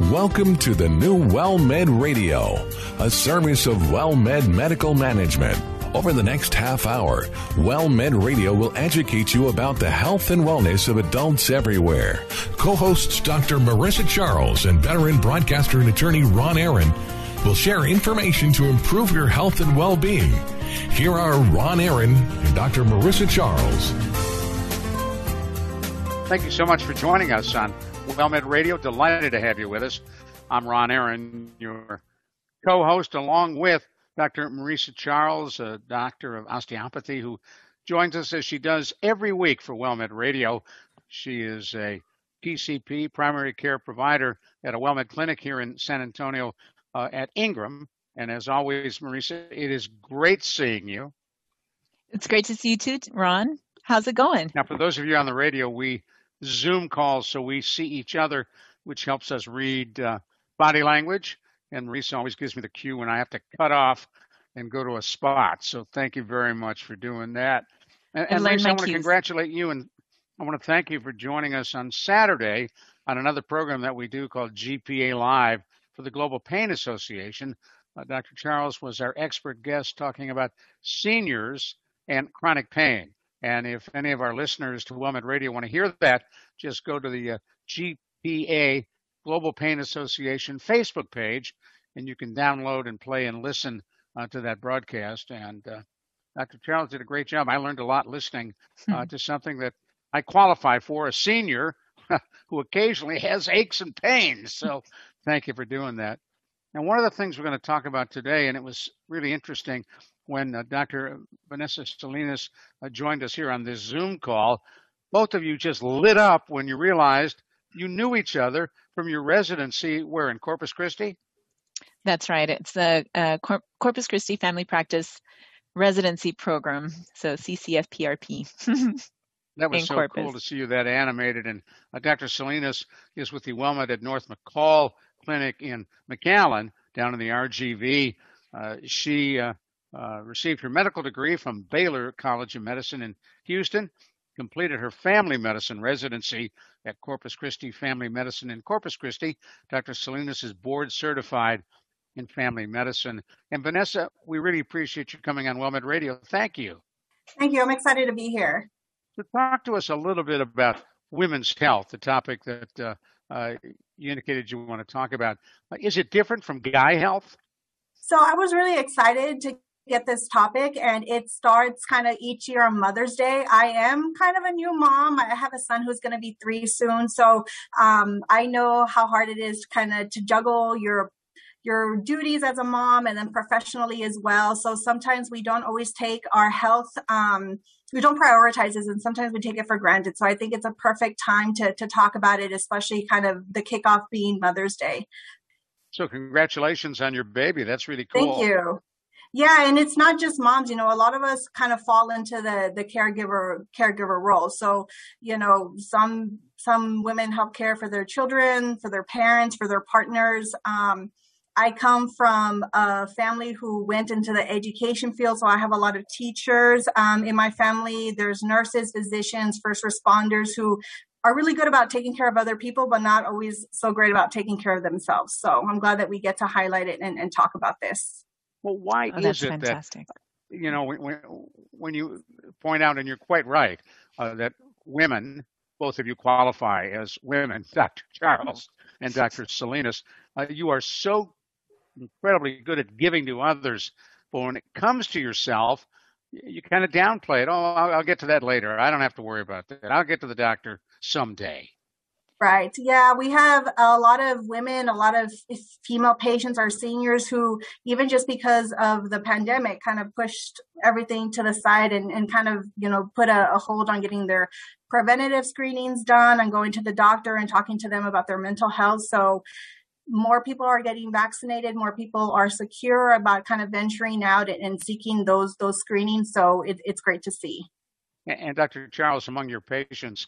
Welcome to the new WellMed Radio, a service of WellMed Medical Management. Over the next half hour, WellMed Radio will educate you about the health and wellness of adults everywhere. Co hosts Dr. Marissa Charles and veteran broadcaster and attorney Ron Aaron will share information to improve your health and well being. Here are Ron Aaron and Dr. Marissa Charles. Thank you so much for joining us on WellMed Radio. Delighted to have you with us. I'm Ron Aaron, your co host, along with Dr. Marissa Charles, a doctor of osteopathy, who joins us as she does every week for WellMed Radio. She is a PCP, primary care provider at a WellMed clinic here in San Antonio uh, at Ingram. And as always, Marissa, it is great seeing you. It's great to see you too, Ron. How's it going? Now, for those of you on the radio, we Zoom calls so we see each other, which helps us read uh, body language. And Marissa always gives me the cue when I have to cut off and go to a spot. So thank you very much for doing that. And, and I want to congratulate you and I want to thank you for joining us on Saturday on another program that we do called GPA Live for the Global Pain Association. Uh, Dr. Charles was our expert guest talking about seniors and chronic pain. And if any of our listeners to WellMed Radio want to hear that, just go to the uh, GPA Global Pain Association Facebook page, and you can download and play and listen uh, to that broadcast. And uh, Dr. Charles did a great job. I learned a lot listening uh, hmm. to something that I qualify for a senior who occasionally has aches and pains. So thank you for doing that. And one of the things we're going to talk about today, and it was really interesting when uh, Dr. Vanessa Salinas uh, joined us here on this Zoom call, both of you just lit up when you realized you knew each other from your residency where in Corpus Christi? That's right. It's the uh, Cor- Corpus Christi Family Practice Residency Program, so CCFPRP. that was so Corpus. cool to see you that animated. And uh, Dr. Salinas is with the WellMed at North McColl Clinic in McAllen down in the RGV. Uh, she uh, received her medical degree from Baylor College of Medicine in Houston, completed her family medicine residency at Corpus Christi Family Medicine in Corpus Christi. Dr. Salinas is board certified in family medicine. And Vanessa, we really appreciate you coming on WellMed Radio. Thank you. Thank you. I'm excited to be here. So talk to us a little bit about women's health, the topic that uh, uh, you indicated you want to talk about. Is it different from guy health? So I was really excited to get this topic and it starts kind of each year on Mother's Day. I am kind of a new mom. I have a son who's going to be three soon. So, um, I know how hard it is kind of to juggle your your duties as a mom and then professionally as well. So sometimes we don't always take our health, um, we don't prioritize this and sometimes we take it for granted. So I think it's a perfect time to, to talk about it, especially kind of the kickoff being Mother's Day. So congratulations on your baby. That's really cool. Thank you. Yeah, and it's not just moms. You know, a lot of us kind of fall into the the caregiver caregiver role. So, you know, some some women help care for their children, for their parents, for their partners. Um, I come from a family who went into the education field, so I have a lot of teachers um, in my family. There's nurses, physicians, first responders who are really good about taking care of other people, but not always so great about taking care of themselves. So I'm glad that we get to highlight it and, and talk about this. Well, why oh, is it fantastic. that you know when, when you point out, and you're quite right, uh, that women, both of you qualify as women, Dr. Charles and Dr. Salinas, uh, you are so incredibly good at giving to others, but when it comes to yourself, you kind of downplay it. Oh, I'll, I'll get to that later. I don't have to worry about that. I'll get to the doctor someday. Right. Yeah, we have a lot of women, a lot of female patients, our seniors who, even just because of the pandemic, kind of pushed everything to the side and, and kind of, you know, put a, a hold on getting their preventative screenings done and going to the doctor and talking to them about their mental health. So more people are getting vaccinated, more people are secure about kind of venturing out and seeking those those screenings. So it, it's great to see. And Dr. Charles, among your patients,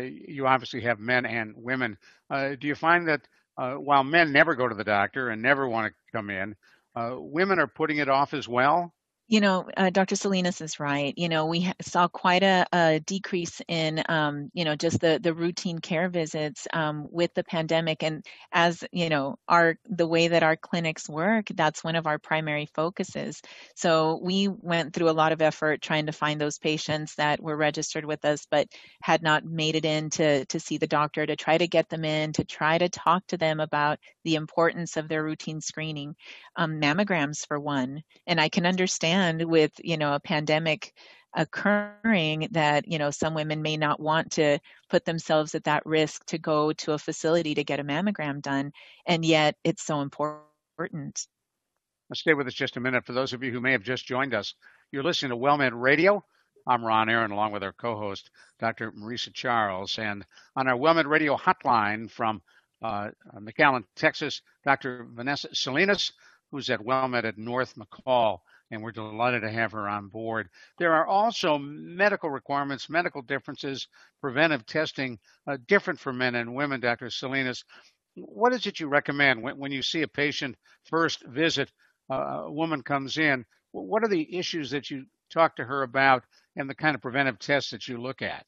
you obviously have men and women. Uh, do you find that uh, while men never go to the doctor and never want to come in, uh, women are putting it off as well? You know, uh, Dr. Salinas is right. You know, we saw quite a, a decrease in, um, you know, just the the routine care visits um, with the pandemic, and as you know, our the way that our clinics work, that's one of our primary focuses. So we went through a lot of effort trying to find those patients that were registered with us, but had not made it in to to see the doctor to try to get them in to try to talk to them about the importance of their routine screening, um, mammograms for one, and I can understand understand with you know a pandemic occurring that you know some women may not want to put themselves at that risk to go to a facility to get a mammogram done and yet it's so important. Stay with us just a minute. For those of you who may have just joined us you're listening to wellmed radio. I'm ron aaron along with our co-host dr marisa charles. And on our wellmed radio hotline from uh, mcallen texas dr vanessa salinas who's at wellmed at north mccoll and we're delighted to have her on board. There are also medical requirements, medical differences, preventive testing uh, different for men and women, Dr. Salinas. What is it you recommend when, when you see a patient first visit, uh, a woman comes in? What are the issues that you talk to her about and the kind of preventive tests that you look at?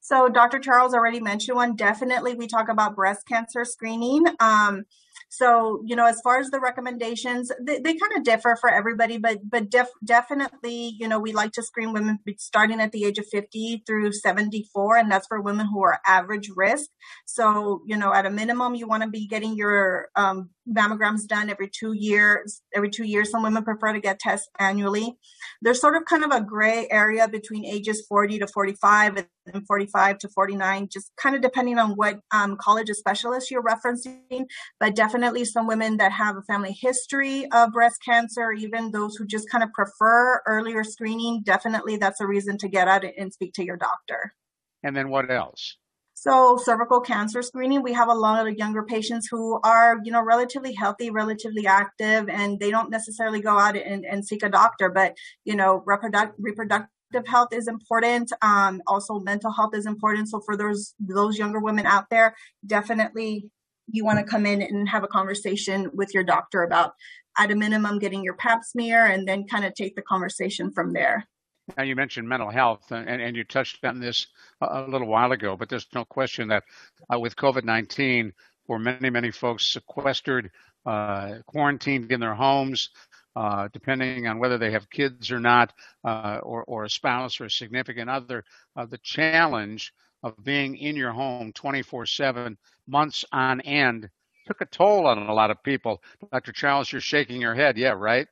So, Dr. Charles already mentioned one. Definitely, we talk about breast cancer screening. Um, so, you know, as far as the recommendations, they, they kind of differ for everybody, but but def- definitely, you know, we like to screen women starting at the age of 50 through 74, and that's for women who are average risk. So, you know, at a minimum, you want to be getting your um, mammograms done every two years. Every two years, some women prefer to get tests annually. There's sort of kind of a gray area between ages 40 to 45 and 45 to 49, just kind of depending on what um, college of specialists you're referencing. But definitely some women that have a family history of breast cancer, even those who just kind of prefer earlier screening, definitely that's a reason to get out and speak to your doctor. And then what else? So cervical cancer screening, we have a lot of younger patients who are, you know, relatively healthy, relatively active, and they don't necessarily go out and, and seek a doctor, but, you know, reproduct, reproductive health is important. Um, also mental health is important. So for those, those younger women out there, definitely you want to come in and have a conversation with your doctor about at a minimum getting your pap smear and then kind of take the conversation from there. Now you mentioned mental health, and, and you touched on this a, a little while ago, but there's no question that uh, with COVID-19, for many, many folks sequestered, uh, quarantined in their homes, uh, depending on whether they have kids or not, uh, or, or a spouse or a significant other, uh, the challenge of being in your home 24/7, months on end, took a toll on a lot of people. Dr. Charles, you're shaking your head. Yeah, right.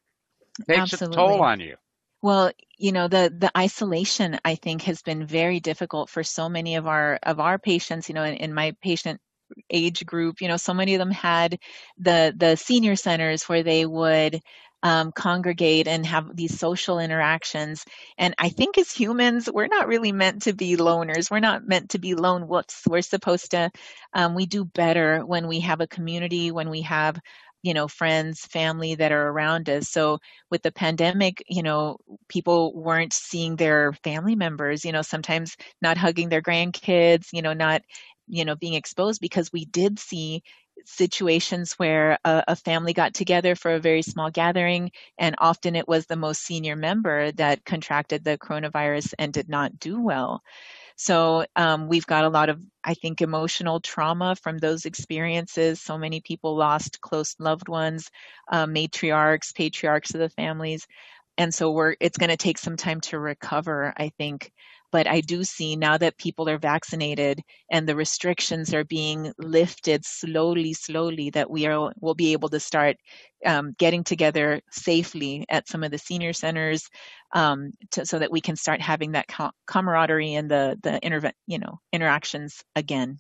Takes Absolutely. a toll on you. Well, you know, the the isolation I think has been very difficult for so many of our of our patients, you know, in, in my patient age group, you know, so many of them had the the senior centers where they would um, congregate and have these social interactions. And I think as humans, we're not really meant to be loners. We're not meant to be lone wolves. We're supposed to, um, we do better when we have a community, when we have you know friends family that are around us. So with the pandemic you know people weren't seeing their family members you know sometimes not hugging their grandkids you know not you know being exposed because we did see situations where a, a, family got together for a very small gathering and often it was the most senior member that contracted the coronavirus and did not do well so um, we've got a lot of, I think, emotional trauma from those experiences. So many people lost close loved ones, uh, matriarchs, patriarchs of the families. And so we're, it's going to take some time to recover, I think, but I do see now that people are vaccinated and the restrictions are being lifted slowly, slowly, that we are will be able to start um, getting together safely at some of the senior centers, um, to, so that we can start having that camaraderie and the the interve- you know interactions again.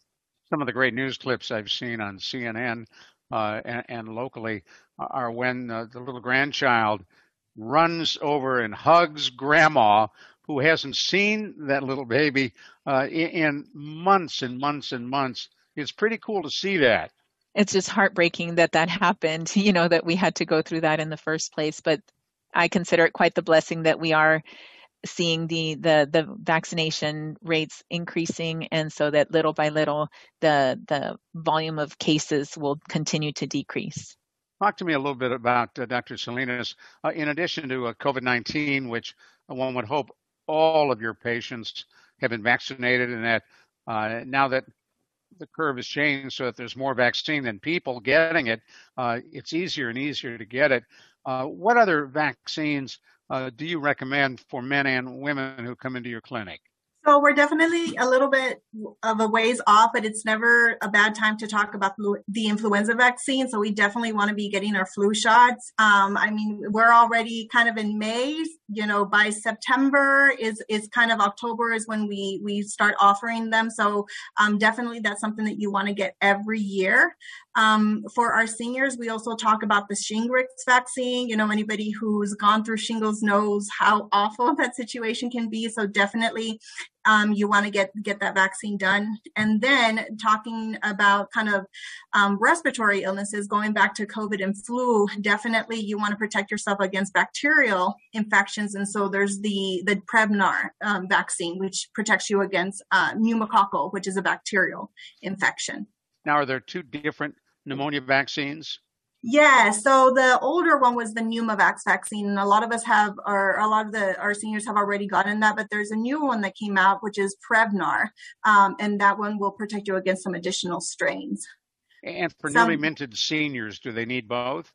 Some of the great news clips I've seen on CNN uh, and, and, locally are when uh, the little grandchild runs over and hugs grandma who hasn't seen that little baby uh, in, in months and months and months. It's pretty cool to see that. It's just heartbreaking that that happened, you know, that we had to go through that in the first place. But I consider it quite the blessing that we are seeing the the the vaccination rates increasing and so that little by little the the volume of cases will continue to decrease Talk to me a little bit about uh, Dr. Salinas. Uh, in addition to uh, COVID 19, which one would hope all of your patients have been vaccinated, and that uh, now that the curve has changed so that there's more vaccine than people getting it, uh, it's easier and easier to get it. Uh, what other vaccines do you recommend for men and women who come into your clinic? So we're definitely a little bit of a ways off, but it's never a bad time to talk about the influenza vaccine. So we definitely want to be getting our flu shots. Um, I mean, we're already kind of in May. You know, by September is is kind of October is when we we start offering them. So um, definitely that's something that you want to get every year. Um, for our seniors, we also talk about the Shingrix vaccine. You know, anybody who's gone through shingles knows how awful that situation can be. So definitely, um, you want to get get that vaccine done. And then talking about kind of um, respiratory illnesses, going back to COVID and flu, definitely you want to protect yourself against bacterial infections. And so there's the the Prevnar um, vaccine, which protects you against uh, pneumococcal, which is a bacterial infection. Now, are there two different pneumonia vaccines? Yeah, so the older one was the Pneumovax vaccine, and a lot of us have, or a lot of the our seniors have already gotten that. But there's a new one that came out, which is Prevnar, um, and that one will protect you against some additional strains. And for some, newly minted seniors, do they need both?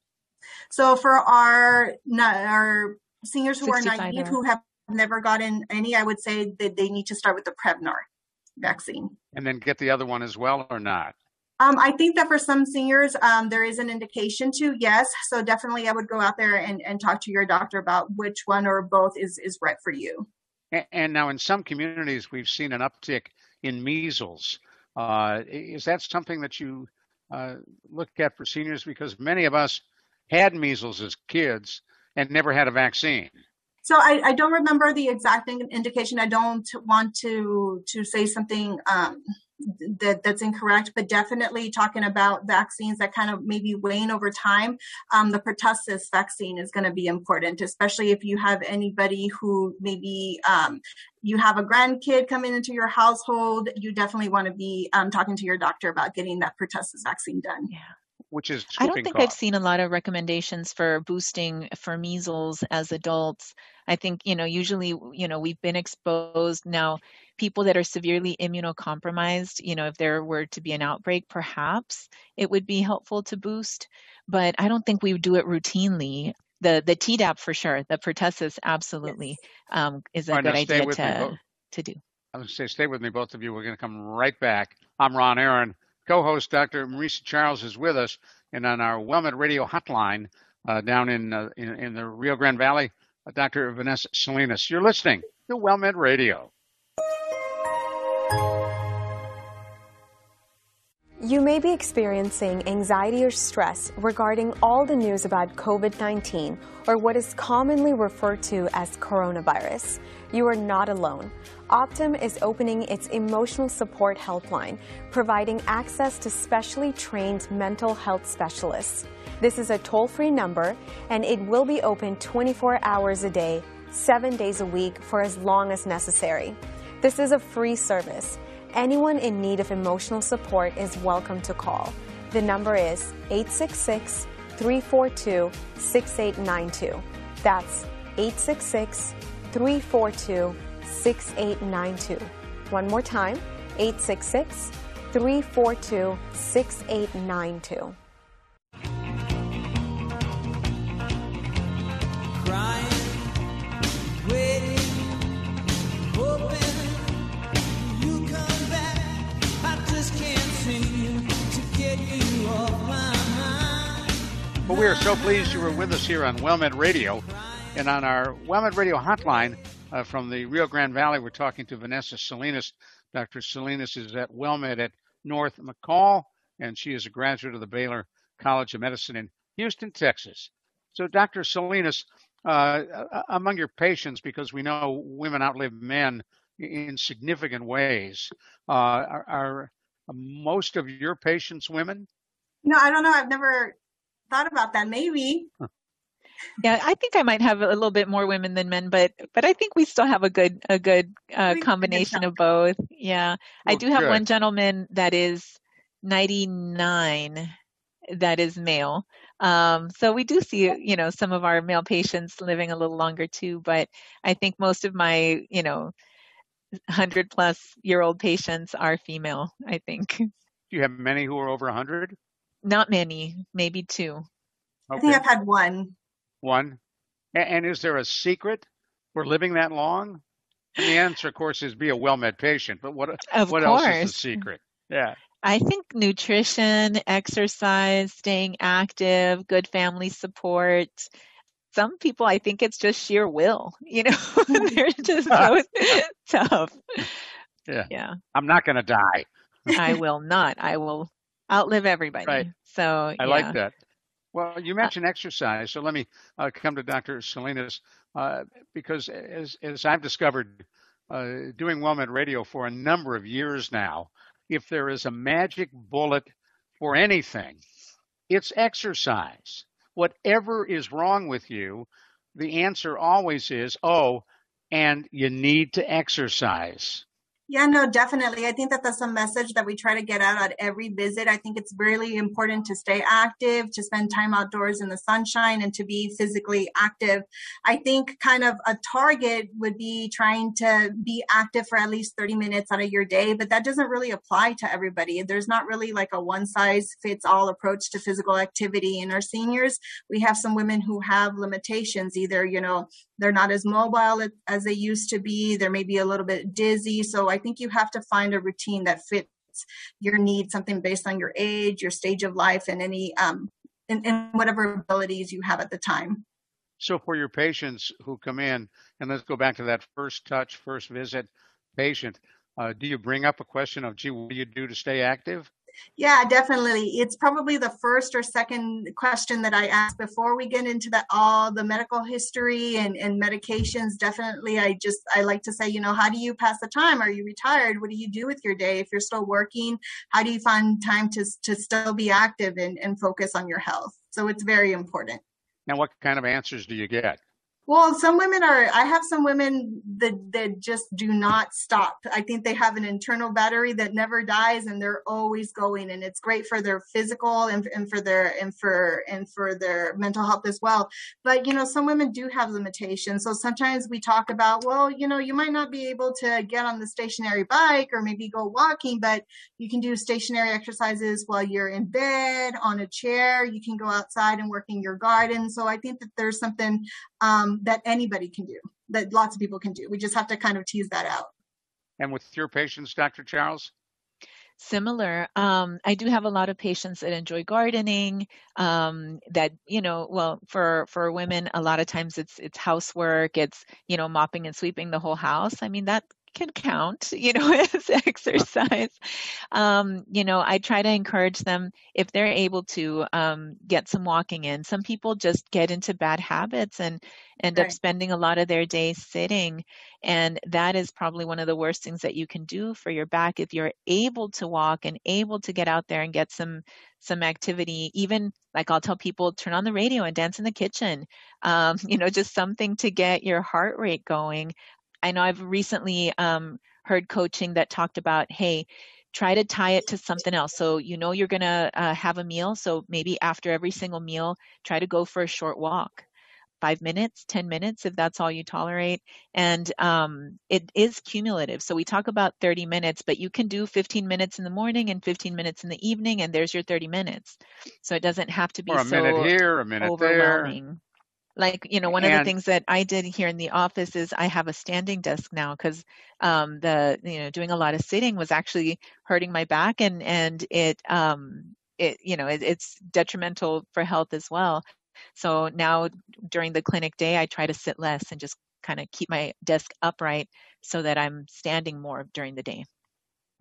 So for our our seniors who are naive, who have never gotten any, I would say that they need to start with the Prevnar vaccine. And then get the other one as well, or not? Um, I think that for some seniors, um, there is an indication to yes. So definitely, I would go out there and, and talk to your doctor about which one or both is is right for you. And, and now, in some communities, we've seen an uptick in measles. Uh, is that something that you uh, look at for seniors? Because many of us had measles as kids and never had a vaccine. So I, I don't remember the exact indication. I don't want to to say something. Um, that that's incorrect, but definitely talking about vaccines that kind of maybe wane over time. Um, the pertussis vaccine is going to be important, especially if you have anybody who maybe um, you have a grandkid coming into your household. You definitely want to be um, talking to your doctor about getting that pertussis vaccine done. Yeah which is I don't think cough. I've seen a lot of recommendations for boosting for measles as adults. I think, you know, usually, you know, we've been exposed now people that are severely immunocompromised, you know, if there were to be an outbreak, perhaps it would be helpful to boost, but I don't think we would do it routinely. The the Tdap for sure, the pertussis absolutely um, is a right, good idea to, to do. I'm going to say, stay with me, both of you. We're going to come right back. I'm Ron Aaron. Co-host Dr. Marisa Charles is with us, and on our WellMed Radio hotline uh, down in, uh, in, in the Rio Grande Valley, uh, Dr. Vanessa Salinas. You're listening to WellMed Radio. You may be experiencing anxiety or stress regarding all the news about COVID 19 or what is commonly referred to as coronavirus. You are not alone. Optum is opening its emotional support helpline, providing access to specially trained mental health specialists. This is a toll free number and it will be open 24 hours a day, seven days a week for as long as necessary. This is a free service. Anyone in need of emotional support is welcome to call. The number is 866 342 6892. That's 866 342 6892. One more time 866 342 6892. Well, we are so pleased you were with us here on WellMed Radio. And on our WellMed Radio hotline uh, from the Rio Grande Valley, we're talking to Vanessa Salinas. Dr. Salinas is at WellMed at North McColl, and she is a graduate of the Baylor College of Medicine in Houston, Texas. So, Dr. Salinas, uh, among your patients, because we know women outlive men in significant ways, uh, are, are most of your patients women? No, I don't know. I've never thought about that. Maybe. Yeah, I think I might have a little bit more women than men, but but I think we still have a good a good uh, combination of both. Yeah, well, I do have good. one gentleman that is 99 that is male. Um, so we do see, you know, some of our male patients living a little longer too, but I think most of my, you know, 100 plus year old patients are female, I think. Do you have many who are over 100? Not many, maybe two. Okay. I think I've had one. One. And is there a secret for living that long? And the answer, of course, is be a WellMed patient. But what of what course. else is the secret? Yeah. I think nutrition, exercise, staying active, good family support. Some people, I think it's just sheer will. You know, they're just so tough. Yeah. Yeah. I'm not going to die. I will not. I will outlive everybody. Right. So I yeah. like that. Well, you mentioned uh, exercise, so let me uh, come to Dr. Salinas uh, because as as I've discovered uh, doing WellMed Radio for a number of years now, if there is a magic bullet for anything, it's exercise. Whatever is wrong with you, the answer always is, oh, and you need to exercise. Yeah, no, definitely. I think that that's a message that we try to get out at every visit. I think it's really important to stay active, to spend time outdoors in the sunshine, and to be physically active. I think kind of a target would be trying to be active for at least 30 minutes out of your day, but that doesn't really apply to everybody. There's not really like a one size fits all approach to physical activity. In our seniors, we have some women who have limitations, either, you know, they're not as mobile as they used to be. They're maybe a little bit dizzy. So I think you have to find a routine that fits your needs, something based on your age, your stage of life, and any um, and, and whatever abilities you have at the time. So for your patients who come in, and let's go back to that first touch, first visit patient, uh, do you bring up a question of, gee, what do you do to stay active? Yeah, definitely. It's probably the first or second question that I ask before we get into that all the medical history and, and medications. Definitely, I just I like to say, you know, how do you pass the time? Are you retired? What do you do with your day? If you're still working, how do you find time to to still be active and, and focus on your health? So it's very important. Now, what kind of answers do you get? Well, some women are, I have some women that, that just do not stop. I think they have an internal battery that never dies and they're always going and it's great for their physical and, and for their, and for, and for their mental health as well. But, you know, some women do have limitations. So sometimes we talk about, well, you know, you might not be able to get on the stationary bike or maybe go walking, but you can do stationary exercises while you're in bed, on a chair. You can go outside and work in your garden. So I think that there's something, um, that anybody can do, that lots of people can do. We just have to kind of tease that out. And with your patients, Dr. Charles? Similar. Um, I do have a lot of patients that enjoy gardening. Um, that you know, well, for for women, a lot of times it's it's housework. It's you know, mopping and sweeping the whole house. I mean, that can count, you know, as exercise. Um, you know, I try to encourage them if they're able to um, get some walking in. Some people just get into bad habits and end right. up spending a lot of their day sitting. And that is probably one of the worst things that you can do for your back if you're able to walk and able to get out there and get some some activity even like i'll tell people turn on the radio and dance in the kitchen um, you know just something to get your heart rate going I know I've recently um, heard coaching that talked about, hey, try to tie it to something else. So you know you're going to uh, have a meal. So maybe after every single meal, try to go for a short walk. Five minutes, 10 minutes, if that's all you tolerate. And um, it is cumulative. So we talk about 30 minutes, but you can do 15 minutes in the morning and 15 minutes in the evening, and there's your 30 minutes. So it doesn't have to be or a so minute here, a minute overwhelming. There like you know one and, of the things that i did here in the office is i have a standing desk now because um, the you know doing a lot of sitting was actually hurting my back and and it um it you know it, it's detrimental for health as well. So now during the clinic day i try to sit less and just kind of keep my desk upright so that i'm standing more during the day.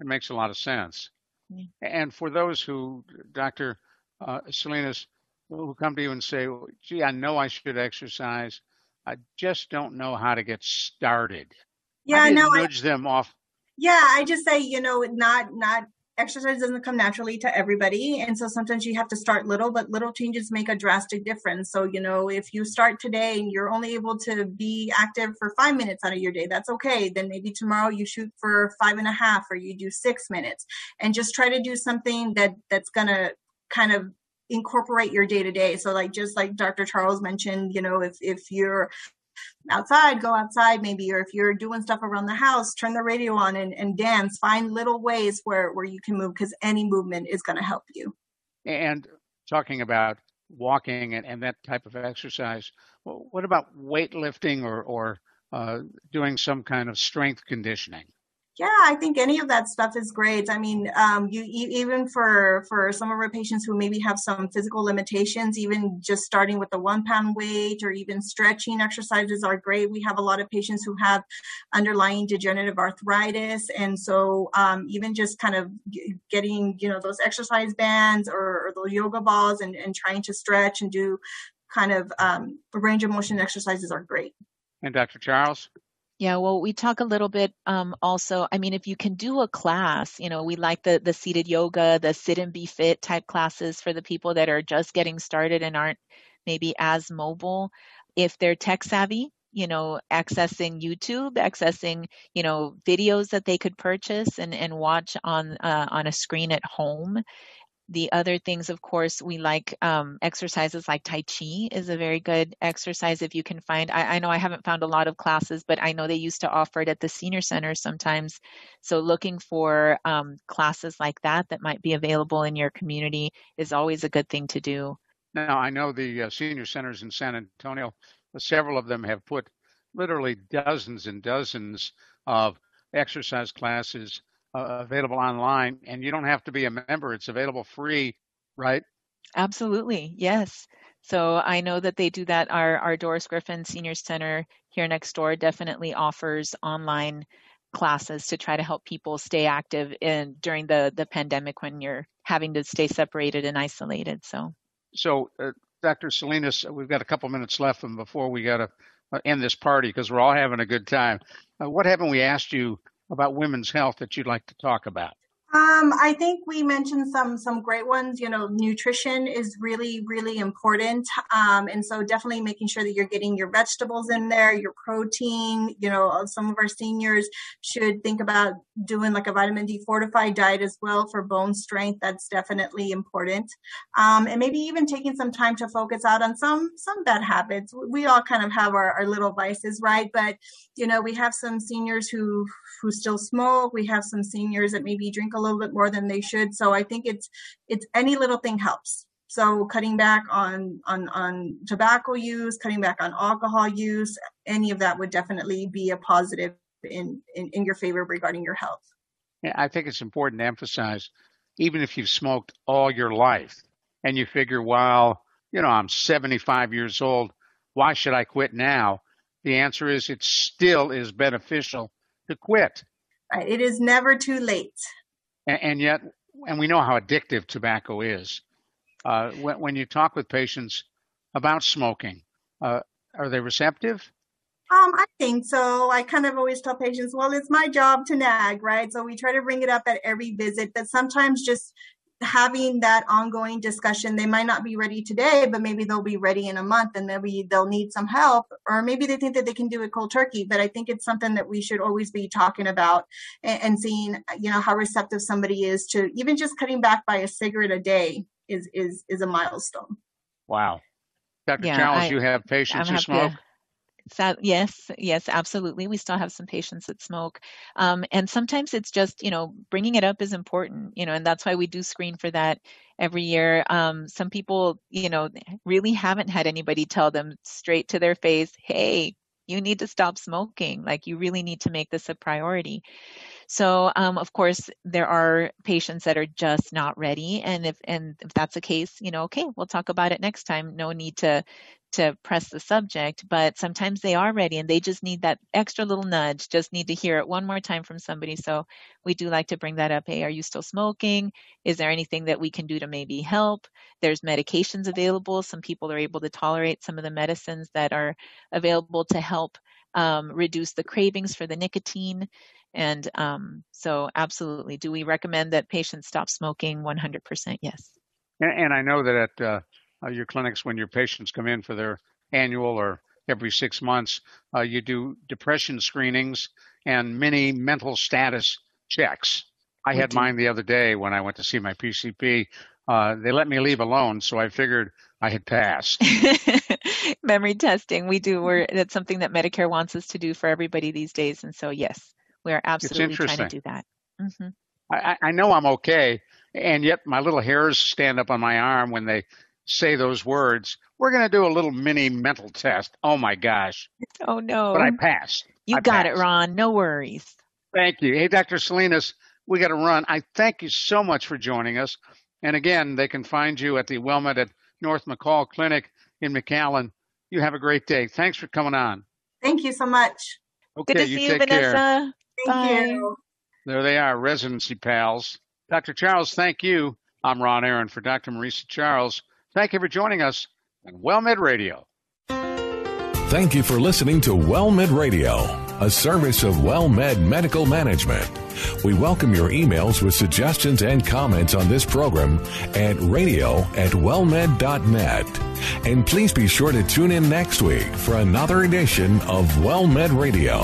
It makes a lot of sense. Yeah. and for those who dr uh, salinas who come to you and say, gee, I know I should exercise. I just don't know how to get started. Yeah, I no, nudge I, them off. Yeah, I just say, you know, not not exercise doesn't come naturally to everybody. And so sometimes you have to start little, but little changes make a drastic difference. So, you know, if you start today and you're only able to be active for five minutes out of your day, that's okay. Then maybe tomorrow you shoot for five and a half or you do six minutes and just try to do something that that's going to kind of incorporate your day to day. So like just like Dr. Charles mentioned, you know, if if you're outside, go outside maybe, or if you're doing stuff around the house, turn the radio on and, and dance. Find little ways where where you can move because any movement is going to help you. And talking about walking and, and that type of exercise, what about weightlifting or or uh, doing some kind of strength conditioning? Yeah, I think any of that stuff is great. I mean, um, you even for for some of our patients who maybe have some physical limitations, even just starting with the one pound weight or even stretching exercises are great. We have a lot of patients who have underlying degenerative arthritis, and so um, even just kind of getting you know those exercise bands or, or the yoga balls and, and trying to stretch and do kind of um, range of motion exercises are great. And Dr. Charles? Yeah, well, we talk a little bit um, also. I mean, if you can do a class, you know, we like the the seated yoga, the sit and be fit type classes for the people that are just getting started and aren't maybe as mobile. If they're tech savvy, you know, accessing YouTube, accessing, you know, videos that they could purchase and, and watch on uh, on a screen at home the other things, of course, we like um, exercises like Tai Chi is a very good exercise if you can find. I, I, know I haven't found a lot of classes, but I know they used to offer it at the senior center sometimes. So looking for um, classes like that that might be available in your community is always a good thing to do. Now, I know the uh, senior centers in San Antonio, several of them have put literally dozens and dozens of exercise classes uh, available online, and you don't have to be a member. It's available free, right? Absolutely, yes. So I know that they do that. Our our Doris Griffin Senior Center here next door definitely offers online classes to try to help people stay active in during the the pandemic when you're having to stay separated and isolated. So, so uh, Dr. Salinas, we've got a couple minutes left, and before we got to uh, end this party because we're all having a good time. Uh, what haven't we asked you about women's health that you'd like to talk about? Um, I think we mentioned some some great ones. You know, nutrition is really really important, um, and so definitely making sure that you're getting your vegetables in there, your protein. You know, some of our seniors should think about doing like a vitamin D fortified diet as well for bone strength. That's definitely important, um, and maybe even taking some time to focus out on some some bad habits. We all kind of have our, our little vices, right? But you know, we have some seniors who who still smoke. We have some seniors that maybe drink a a little bit more than they should. So I think it's it's any little thing helps. So cutting back on on on tobacco use, cutting back on alcohol use, any of that would definitely be a positive in in, in your favor regarding your health. Yeah, I think it's important to emphasize, even if you've smoked all your life and you figure, well, you know, I'm 75 years old, why should I quit now? The answer is it still is beneficial to quit. Right. It is never too late and, and yet, and we know how addictive tobacco is. Uh, when, when, you talk with patients about smoking, uh, are they receptive? Um, I think so. I kind of always tell patients, well, it's my job to nag, right? So we try to bring it up at every visit, but sometimes just having that ongoing discussion they might not be ready today but maybe they'll be ready in a month and maybe they'll need some help or maybe they think that they can do it cold turkey. But i think it's something that we should always be talking about and, and seeing you know how receptive somebody is to even just cutting back by a cigarette a day is is is a milestone. Wow. Dr yeah, charles I, you have patients who smoke to, so, yes, yes, absolutely. We still have some patients that smoke. Um, and sometimes it's just, you know, bringing it up is important, you know, and that's why we do screen for that every year. Um, some people, you know, really haven't had anybody tell them straight to their face, hey, you need to stop smoking. Like, you really need to make this a priority. So, um, of course, there are patients that are just not ready, and if and if that's the case, you know, okay, we'll talk about it next time. No need to to press the subject, but sometimes they are ready and they just need that extra little nudge, just need to hear it one more time from somebody. So we do like to bring that up. Hey, are you still smoking? Is there anything that we can do to maybe help? There's medications available. Some people are able to tolerate some of the medicines that are available to help um, reduce the cravings for the nicotine. And um, so, absolutely, do we recommend that patients stop smoking? 100% yes. And, I know that at uh, uh, your clinics, when your patients come in for their annual or every six months, uh, you do depression screenings and many mental status checks. I had mine the other day when I went to see my PCP. Uh, they let me leave alone, so I figured I had passed. Memory testing, we do. We're that's something that Medicare wants us to do for everybody these days, and so yes, we are absolutely trying to do that. Mm-hmm. I, I know I'm okay, and yet my little hairs stand up on my arm when they say those words. We're going to do a little mini mental test. Oh my gosh. Oh no. But I passed. You I got passed. it, Ron. No worries. Thank you. Hey, Dr. Salinas, we got to run. I thank you so much for joining us. And again, they can find you at the WellMed at North McColl Clinic in McAllen. You have a great day. Thanks for coming on. Thank you so much. Okay, Good to you see take you, Vanessa. care. Thank Bye. you. There they are, residency pals. Dr. Charles, thank you. I'm Ron Aaron for Dr. Marisa Charles. Thank you for joining us on WellMed Radio. Thank you for listening to WellMed Radio, a service of WellMed Medical Management. We welcome your emails with suggestions and comments on this program at radio at wellmed.net. And please be sure to tune in next week for another edition of WellMed Radio.